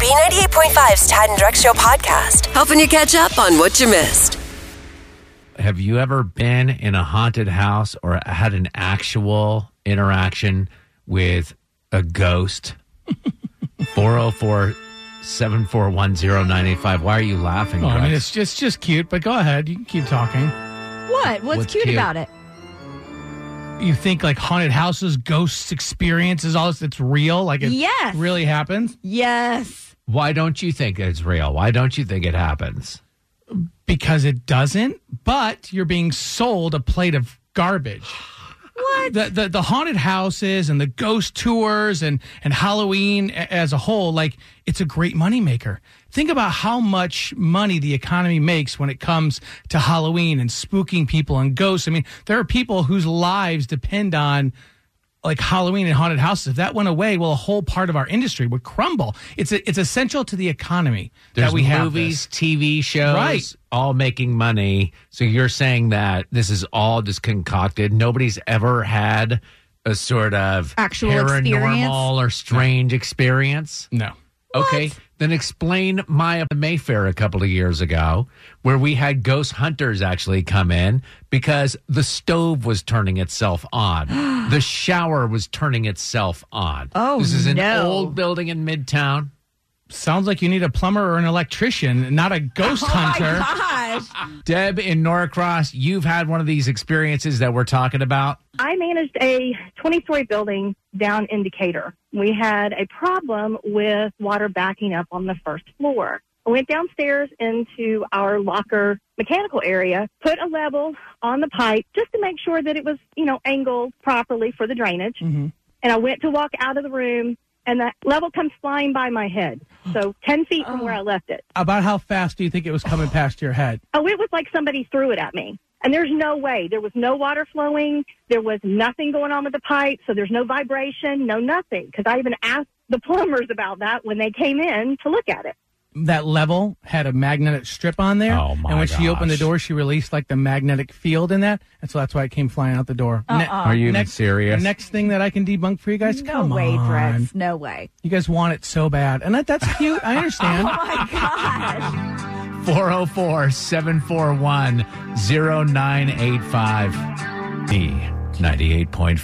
B98.5's Tad and Drex Show podcast, helping you catch up on what you missed. Have you ever been in a haunted house or had an actual interaction with a ghost? 404 741 0985. Why are you laughing? Oh, I mean, Drex? it's just just cute, but go ahead. You can keep talking. What? What's, What's cute, cute? about it? You think like haunted houses, ghosts, experiences, all this, it's real? Like it Yes. really happens? Yes. Why don't you think it's real? Why don't you think it happens? Because it doesn't, but you're being sold a plate of garbage. What? The, the the haunted houses and the ghost tours and and Halloween a- as a whole, like it's a great moneymaker. Think about how much money the economy makes when it comes to Halloween and spooking people and ghosts. I mean, there are people whose lives depend on like Halloween and haunted houses. If that went away, well, a whole part of our industry would crumble. It's it's essential to the economy There's that we have movies, this. TV shows, Right. all making money. So you're saying that this is all just concocted. Nobody's ever had a sort of Actual paranormal experience? or strange experience. No. Okay, then explain Maya Mayfair a couple of years ago, where we had ghost hunters actually come in because the stove was turning itself on, the shower was turning itself on. Oh, this is an no. old building in Midtown. Sounds like you need a plumber or an electrician, not a ghost hunter. Gosh. Deb in Norcross, you've had one of these experiences that we're talking about. I managed a 20 story building down in Decatur. We had a problem with water backing up on the first floor. I went downstairs into our locker mechanical area, put a level on the pipe just to make sure that it was, you know, angled properly for the drainage. Mhm. And I went to walk out of the room and that level comes flying by my head. So 10 feet from oh. where I left it. About how fast do you think it was coming past your head? Oh, it was like somebody threw it at me. And there's no way. There was no water flowing. There was nothing going on with the pipe. So there's no vibration, no nothing. Because I even asked the plumbers about that when they came in to look at it. That level had a magnetic strip on there. Oh, my And when she opened the gosh. door, she released like the magnetic field in that. And so that's why it came flying out the door. Uh-uh. Ne- Are you even next, serious? Next thing that I can debunk for you guys, No come way, on. Drex. No way. You guys want it so bad. And that, that's cute. I understand. Oh my gosh. 404 741 0985. E 98.5.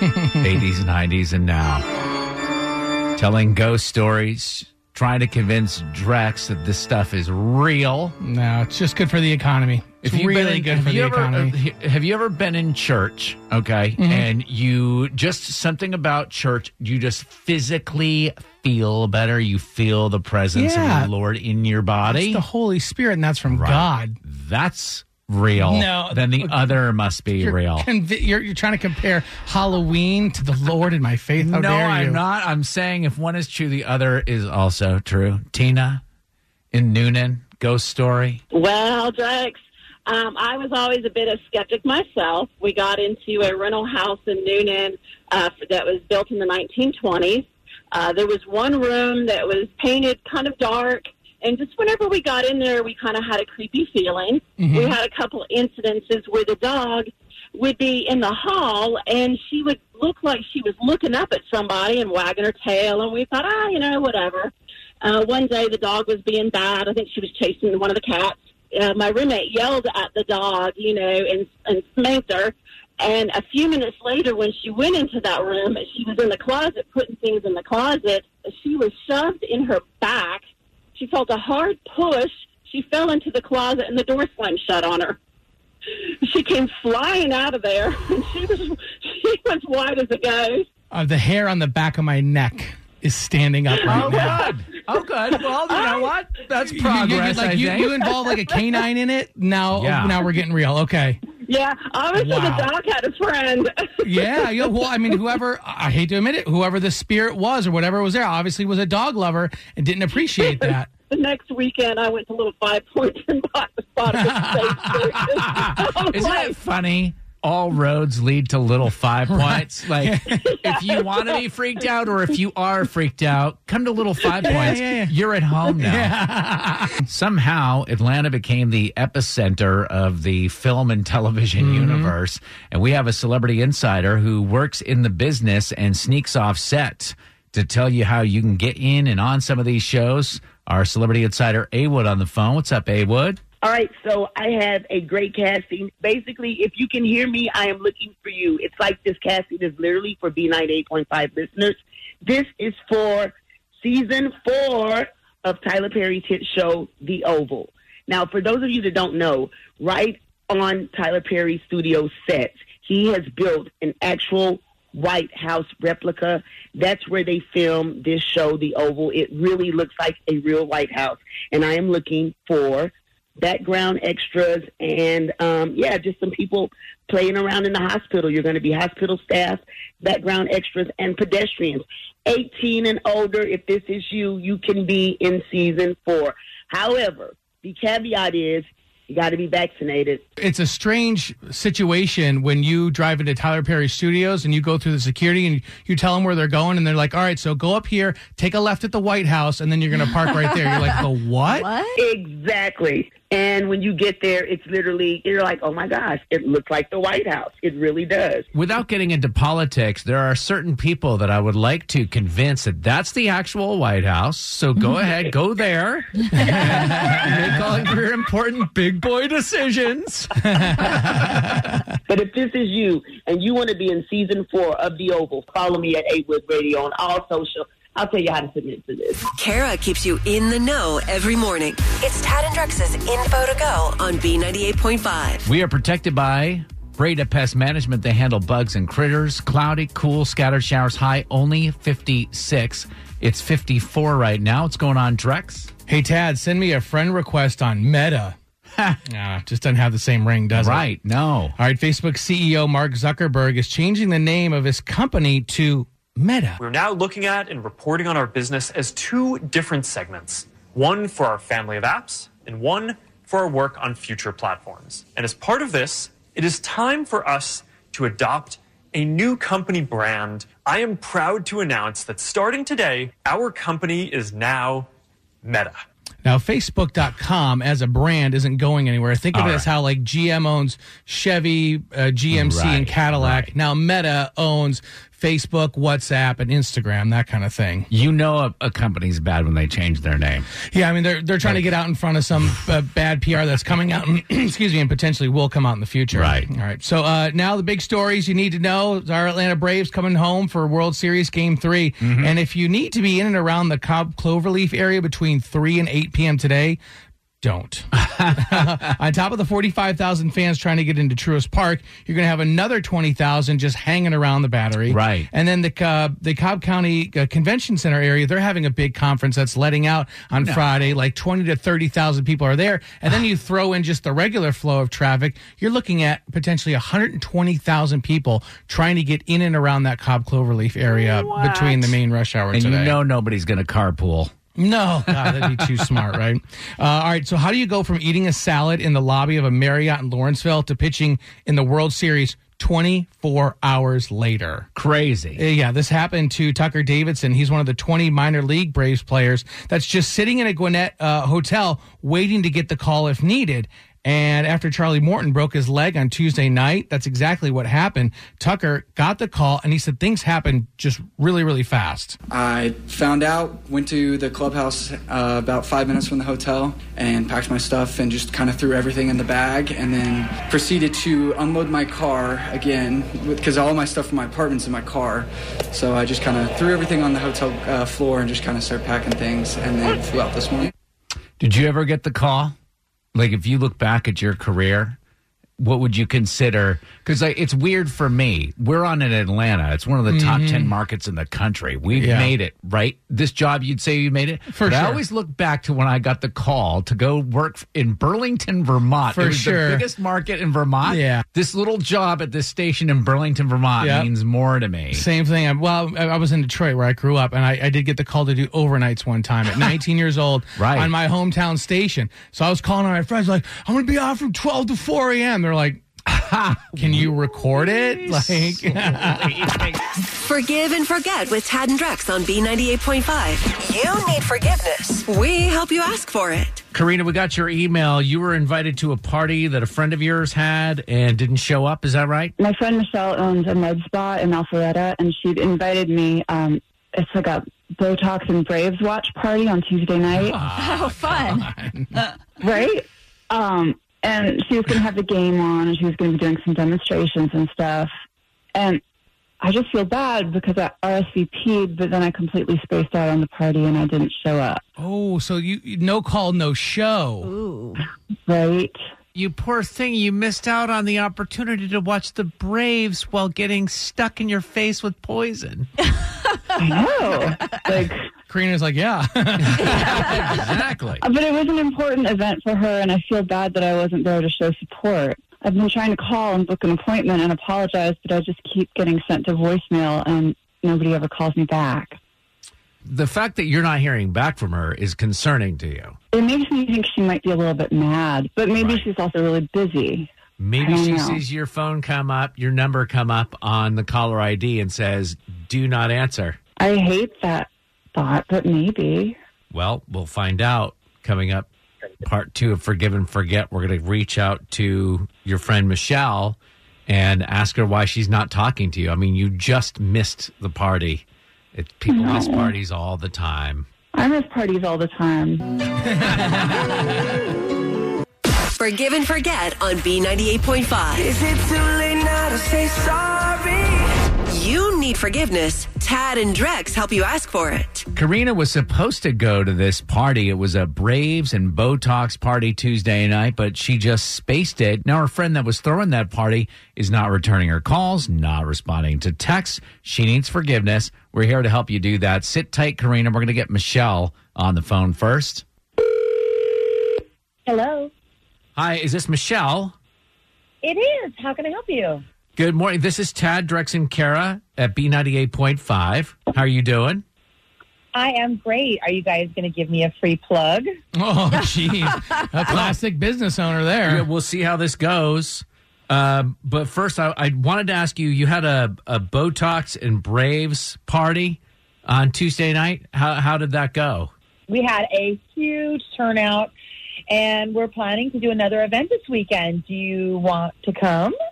80s, 90s, and now. Telling ghost stories, trying to convince Drex that this stuff is real. no, it's just good for the economy. It's really in- good for the ever- economy. uh, have you ever been in church? Okay, Mm-hmm. and you just something about church, you just physically feel better. You feel the presence Yeah. of the Lord in your body. It's the Holy Spirit, and that's from Right. God. That's real. No, then the other must be You're, real. convi- you're, you're trying to compare Halloween to the Lord and my faith. How no, dare I'm not. I'm saying if one is true, the other is also true. Tina in Newnan, ghost story. Well, Drex, um, I was always a bit of skeptic myself. We got into a rental house in Newnan uh, that was built in the 1920s. Uh, there was one room that was painted kind of dark, and just whenever we got in there, we kind of had a creepy feeling. We had a couple incidences where the dog would be in the hall, and she would look like she was looking up at somebody and wagging her tail, and we thought, ah, you know, whatever. Uh, one day the dog was being bad. I think she was chasing one of the cats. Uh, my roommate yelled at the dog, you know, and, and spanked her. And a few minutes later, when she went into that room, she was in the closet putting things in the closet. She was shoved in her back. She felt a hard push. She fell into the closet, and the door slammed shut on her. She came flying out of there, and she was she was white as a ghost. Uh, the hair on the back of my neck is standing up right Oh, now. good. Oh, good. Well, you know what? That's You- you- progress. like I you, think. you involve like a canine in it. Now, Yeah. now we're getting real. Okay. Yeah, obviously Wow. the dog had a friend. Yeah. You well, I mean, whoever I hate to admit it, whoever the spirit was or whatever was there, obviously was a dog lover and didn't appreciate that. The next weekend, I went to Little Five Points and bought the spot of the Isn't it funny? All roads lead to little five points. Like, if you want to be freaked out or if you are freaked out, come to little five points. yeah, yeah. You're at home now. Somehow, Atlanta became the epicenter of the film and television Mm-hmm. universe. And we have a celebrity insider who works in the business and sneaks off set to tell you how you can get in and on some of these shows. Our celebrity insider, A Wood, on the phone. What's up, A Wood? All right, so I have a great casting. Basically, if you can hear me, I am looking for you. It's like this casting is literally for B98.5 listeners. This is for season four of Tyler Perry's hit show, The Oval. Now, for those of you that don't know, right on Tyler Perry's studio set, he has built an actual White House replica. That's where they filmed this show, The Oval. It really looks like a real White House. And I am looking for background extras and, um, yeah, just some people playing around in the hospital. You're going to be hospital staff, background extras, and pedestrians. 18 and older, if this is you, you can be in season four. However, the caveat is you got to be vaccinated. It's a strange situation when you drive into Tyler Perry Studios and you go through the security and you tell them where they're going and they're like, "All right, so go up here, take a left at the White House, and then you're going to park right there." You're like, "The what?" What? Exactly. And when you get there, it's literally, you're like, oh my gosh, it looks like the White House. It really does. Without getting into politics, there are certain people that I would like to convince that that's the actual White House. So go ahead, go there, make all your important big boy decisions. But if this is you and you want to be in season four of The Oval, follow me at 8 Wood Radio on all social. I'll tell you how to submit to this. Kara keeps you in the know every morning. It's Tad and Drex's info to go on B98.5. We are protected by Breda Pest Management. They handle bugs and critters. Cloudy, cool, scattered showers. High only 56. It's 54 right now. What's going on, Drex? Hey Tad, send me a friend request on Meta. nah, just doesn't have the same ring, does it? Right. No. All right, Facebook CEO Mark Zuckerberg is changing the name of his company to Meta. We're now looking at and reporting on our business as two different segments one for our family of apps, and one for our work on future platforms. And as part of this, it is time for us to adopt a new company brand. I am proud to announce that starting today, our company is now Meta. Now, Facebook.com as a brand isn't going anywhere. Think of All it as how like GM owns Chevy, uh, GMC, Right, and Cadillac. right. Now, Meta owns Facebook, WhatsApp, and Instagram, that kind of thing. You know a, a company's bad when they change their name. Yeah, I mean they're they're trying to get out in front of some uh, bad PR that's coming out. excuse me, and potentially will come out in the future. Right. All right. So uh, now the big stories you need to know: is our Atlanta Braves coming home for World Series Game 3 and if you need to be in and around the Cobb Cloverleaf area between three and eight p.m. today. Don't. On top of the 45,000 fans trying to get into Truist Park, you're going to have another 20,000 just hanging around the battery. Right. And then the Cobb, the Cobb County uh, Convention Center area, they're having a big conference that's letting out on Friday. Like 20 to 30,000 people are there. And then you throw in just the regular flow of traffic. You're looking at potentially 120,000 people trying to get in and around that Cobb Cloverleaf area between the main rush hour And today. you know nobody's going to carpool. No, God, that'd be too smart, right? Uh, all right. So, how do you go from eating a salad in the lobby of a Marriott in Lawrenceville to pitching in the World Series 24 hours later? Crazy. Uh, Yeah, this happened to Tucker Davidson. He's one of the 20 minor league Braves players that's just sitting in a Gwinnett uh, hotel waiting to get the call if needed. And after Charlie Morton broke his leg on Tuesday night, that's exactly what happened. Tucker got the call and he said things happened just really, really fast. I found out, went to the clubhouse uh, about five minutes from the hotel, and packed my stuff and just kind of threw everything in the bag, and then proceeded to unload my car again because all my stuff from my apartment's in my car. So I just kind of threw everything on the hotel uh, floor and just kind of started packing things, and then flew out this morning. Did you ever get the call? Like, if you look back at your career, what would you consider? Because it's weird for me. We're on in Atlanta. It's one of the top 10 markets in the country. We've Mm-hmm. Yeah. made it, right? This job, you'd say you made it? For but I always look back to when I got the call to go work in Burlington, Vermont. For sure. the biggest market in Vermont. Yeah. This little job at this station in Burlington, Vermont Yep. means more to me. Same thing. I- Well, I I was in Detroit where I grew up, and I, I did get the call to do overnights one time at 19 years old Right. on my hometown station. So I was calling on my friends, like, I'm going to be off from 12 to 4 a.m. They're like, can you record it? Like, Forgive and forget with Tad and Drex on B98.5. You need forgiveness. We help you ask for it. Karina, we got your email. You were invited to a party that a friend of yours had and didn't show up. Is that right? My friend Michelle owns a med spa in Alpharetta, and she'd invited me um, it's like a Botox and Braves watch party on Tuesday night. Oh, fun. right? Um, and she was going to have the game on, and she was going to be doing some demonstrations and stuff. And I just feel bad because I RSVP'd, but then I completely spaced out on the party and I didn't show up. Oh, so you you- no call, no show. Ooh. Right? You poor thing, you missed out on the opportunity to watch the Braves while getting stuck in your face with poison. I know. like, Karina's like, yeah. exactly. Uh, but it was an important event for her, and I feel bad that I wasn't there to show support. I've been trying to call and book an appointment and apologize, but I just keep getting sent to voicemail, and nobody ever calls me back. The fact that you're not hearing back from her is concerning to you. It makes me think she might be a little bit mad, but maybe Right. she's also really busy. Maybe she know. sees your phone come up, your number come up on the caller ID and says, do not answer. I hate that thought, but maybe. Well, we'll find out coming up. Part two of Forgive and Forget. We're going to reach out to your friend Michelle and ask her why she's not talking to you. I mean, you just missed the party. It, people miss parties all the time. I miss parties all the time. Forgive and Forget on B98.5. Is it too late now to say sorry? You need forgiveness. Tad and Drex help you ask for it. Karina was supposed to go to this party. It was a Braves and Botox party Tuesday night, but she just spaced it. Now her friend that was throwing that party is not returning her calls, not responding to texts. She needs forgiveness. We're here to help you do that. Sit tight, Karina. We're going to get Michelle on the phone first. Hello. Hi, is this Michelle? It is. How can I help you? Good morning. This is Tad, Drex, and Kara at B98.5. How are you doing? I am great. Are you guys going to give me a free plug? oh, jeez. A classic business owner there. Yeah, we'll see how this goes. Um, but first, I, I wanted to ask you: you had a, a Botox and Braves party on Tuesday night. How how did that go? We had a huge turnout, and we're planning to do another event this weekend. Do you want to come?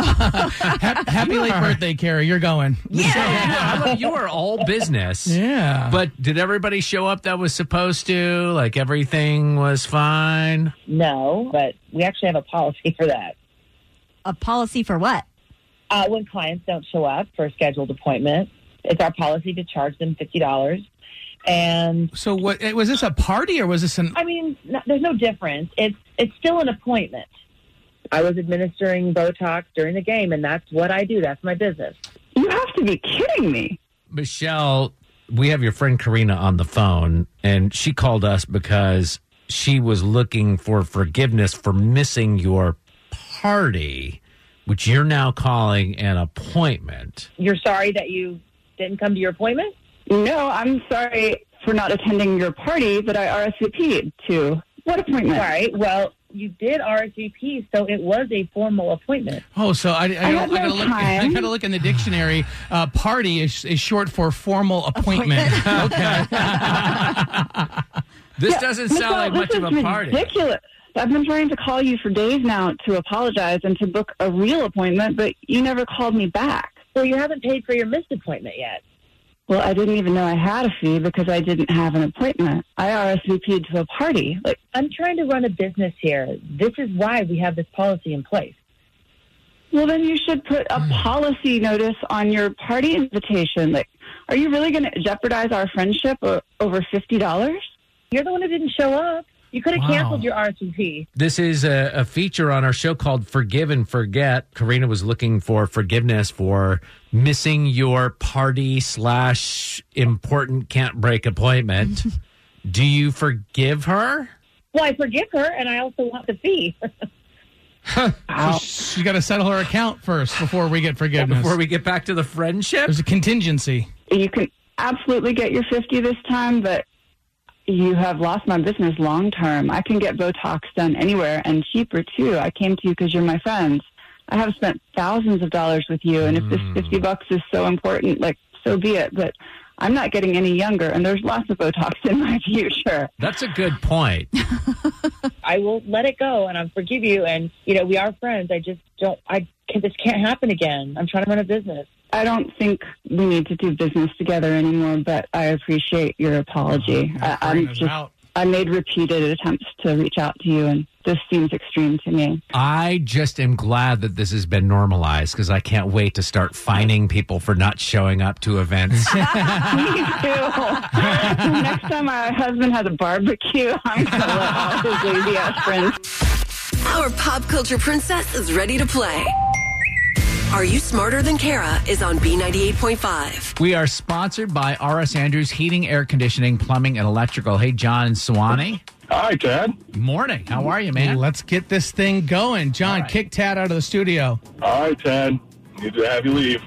Ha- Happy late birthday, Carrie. You're going. Yeah, you are all business. Yeah. But did everybody show up that was supposed to? Like everything was fine. No, but we actually have a policy for that. A policy for what? Uh, when clients don't show up for a scheduled appointment, it's our policy to charge them fifty dollars. And So what eh, was this a party or was this an I mean, no, there's no difference. It's it's still an appointment. I was administering Botox during the game, and that's what I do. That's my business. You have to be kidding me. Michelle, we have your friend Karina on the phone, and she called us because she was looking for forgiveness for missing your party, which you're now calling an appointment. You're sorry that you didn't come to your appointment? No, I'm sorry for not attending your party but I RSVP'd to. What appointment? All right. Well, you did RSVP, so it was a formal appointment. Oh, so I, I, had I no gotta look. I gotta look in the dictionary. Uh, party is, is short for formal appointment. okay. This Yeah, doesn't Michelle, sound like this much of is a party. Ridiculous. I've been trying to call you for days now to apologize and to book a real appointment, but you never called me back. So you haven't paid for your missed appointment yet. Well, I didn't even know I had a fee because I didn't have an appointment. I RSVP'd to a party. Like, I'm trying to run a business here. This is why we have this policy in place. well, then you should put a hmm. policy notice on your party invitation. Like, are you really going to jeopardize our friendship over fifty dollars? You're the one who didn't show up. You could have Wow. canceled your RSVP. This is a, a feature on our show called Forgive and Forget. Karina was looking for forgiveness for missing your party slash important can't break appointment. Do you forgive her? Well, I forgive her, and I also want the fee. So you got to settle her account first before we get forgiveness. Before we get back to the friendship? There's a contingency. You can absolutely get your fifty this time, but you have lost my business long term. I can get Botox done anywhere and cheaper too. I came to you because you're my friends. I have spent thousands of dollars with you, and if this hmm. fifty bucks is so important, like so be it. But I'm not getting any younger, and there's lots of Botox in my future. That's a good point. I will let it go and I forgive you. And, you know, we are friends. I just don't, I can, this can't happen again. I'm trying to run a business. I don't think we need to do business together anymore, but I appreciate your apology. Uh-huh. I, I'm just, out. I made repeated attempts to reach out to you, and this seems extreme to me. I just am glad that this has been normalized because I can't wait to start fining people for not showing up to events. me too. Next time my husband has a barbecue, I'm going to let all his lazy ass friends Our pop culture princess is ready to play. Are You Smarter Than Kara is on B98.5. we are sponsored by RS Andrews Heating, Air Conditioning, Plumbing, and Electrical. Hey, John and Swanee. Hi, Ted. Morning. How are you, man? Let's get this thing going. John, kick Tad out of the studio. All right, Ted. Need to have you leave.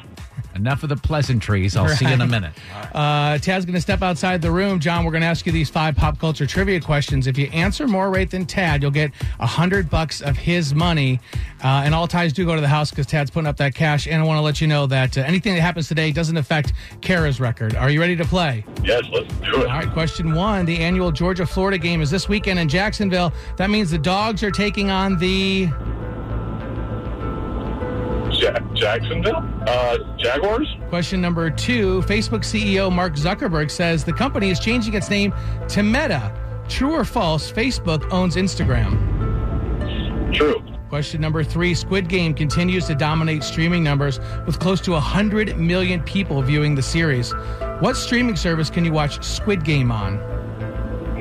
Enough of the pleasantries. I'll see you in a Right. minute. Uh, Tad's going to step outside the room. John, we're going to ask you these five pop culture trivia questions. If you answer more right than Tad, you'll get a hundred bucks of his money. Uh, and all ties do go to the house because Tad's putting up that cash. And I want to let you know that uh, anything that happens today doesn't affect Kara's record. Are you ready to play? Yes, let's do it. All right, question one. The annual Georgia Florida game is this weekend in Jacksonville. That means the dogs are taking on the. Ja- Jacksonville? Uh, Jaguars? Question number two Facebook CEO Mark Zuckerberg says the company is changing its name to Meta. True or false, Facebook owns Instagram? True. Question number three Squid Game continues to dominate streaming numbers with close to 100 million people viewing the series. What streaming service can you watch Squid Game on?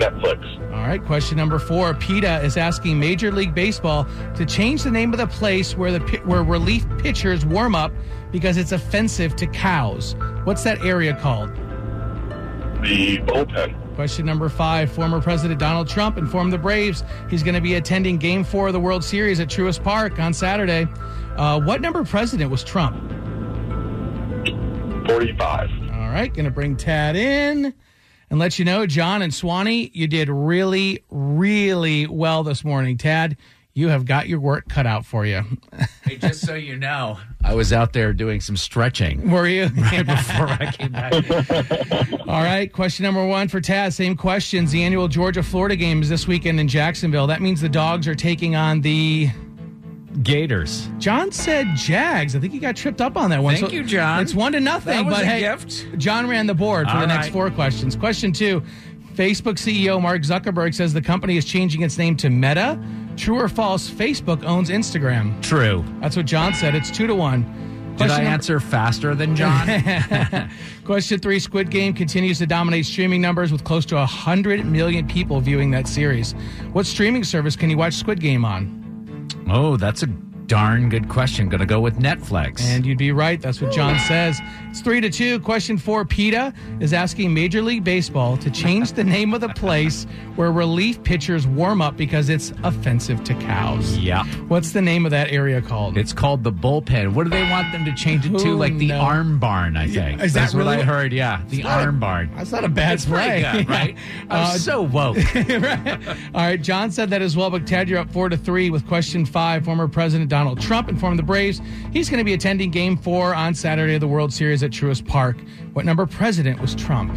Netflix. All right, question number four. PETA is asking Major League Baseball to change the name of the place where the where relief pitchers warm up because it's offensive to cows. What's that area called? The bullpen. Question number five. Former President Donald Trump informed the Braves he's going to be attending Game Four of the World Series at Truist Park on Saturday. Uh, what number president was Trump? 45. All right, going to bring Tad in and let you know, John and Swanee, you did really, really well this morning. Tad, you have got your work cut out for you. Hey, just so you know, I was out there doing some stretching Were you? right before I came back. All right, question number one for Tad. Same questions. The annual Georgia Florida game is this weekend in Jacksonville. That means the dogs are taking on the. Gators. John said Jags. I think he got tripped up on that one. Thank you, John. It's one to nothing. That was but a hey, gift. John ran the board for All the next right. four questions. Question two Facebook CEO Mark Zuckerberg says the company is changing its name to Meta. True or false, Facebook owns Instagram? True. That's what John said. It's two to one. Did I Question number- answer faster than John? Question three Squid Game continues to dominate streaming numbers with close to 100 million people viewing that series. What streaming service can you watch Squid Game on? Oh, that's a darn good question. Gonna go with Netflix. And you'd be right. That's what John says. It's three to two. Question four PETA is asking Major League Baseball to change the name of the place where relief pitchers warm up because it's offensive to cows. yeah. What's the name of that area called? It's called the bullpen. What do they want them to change it to? Who Like the knows? arm barn, I think. Is that That's what I heard. Yeah, the not a- arm barn. That's not a bad It's play. good, right? I'm Uh, so woke. Right. All right, John said that as well, but Ted, you're up four to three with question five. Former President Donald Trump informed the Braves he's going to be attending Game Four on Saturday of the World Series at Truist Park. What number president was Trump?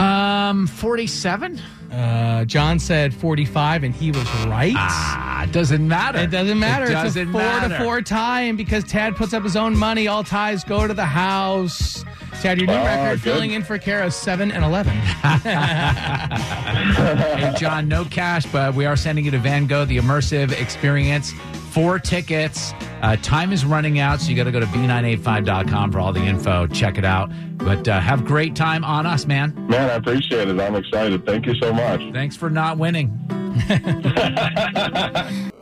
Um, forty-seven. Uh, John said 45, and he was right. Ah, it doesn't matter. It doesn't matter. It it's a four matter. to four tie, and because Tad puts up his own money, all ties go to the house. Tad, your new Ah, record good. filling in for Kara seven and eleven. Hey, John, no cash, but we are sending you to Van Gogh, the immersive experience. Four tickets. Uh, time is running out, so you got to go to b985.com for all the info. Check it out. But uh, have great time on us, man. Man, I appreciate it. I'm excited. Thank you so much. Thanks for not winning.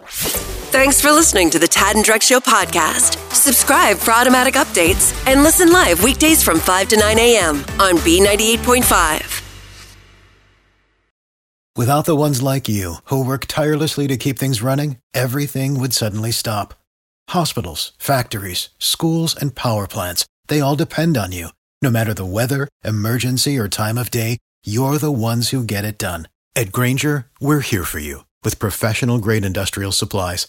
Thanks for listening to the Tad and Drex Show podcast. Subscribe for automatic updates and listen live weekdays from 5 to 9 a.m. on B98.5. Without the ones like you, who work tirelessly to keep things running, everything would suddenly stop. Hospitals, factories, schools, and power plants, they all depend on you. No matter the weather, emergency, or time of day, you're the ones who get it done. At Grainger, we're here for you with professional grade industrial supplies.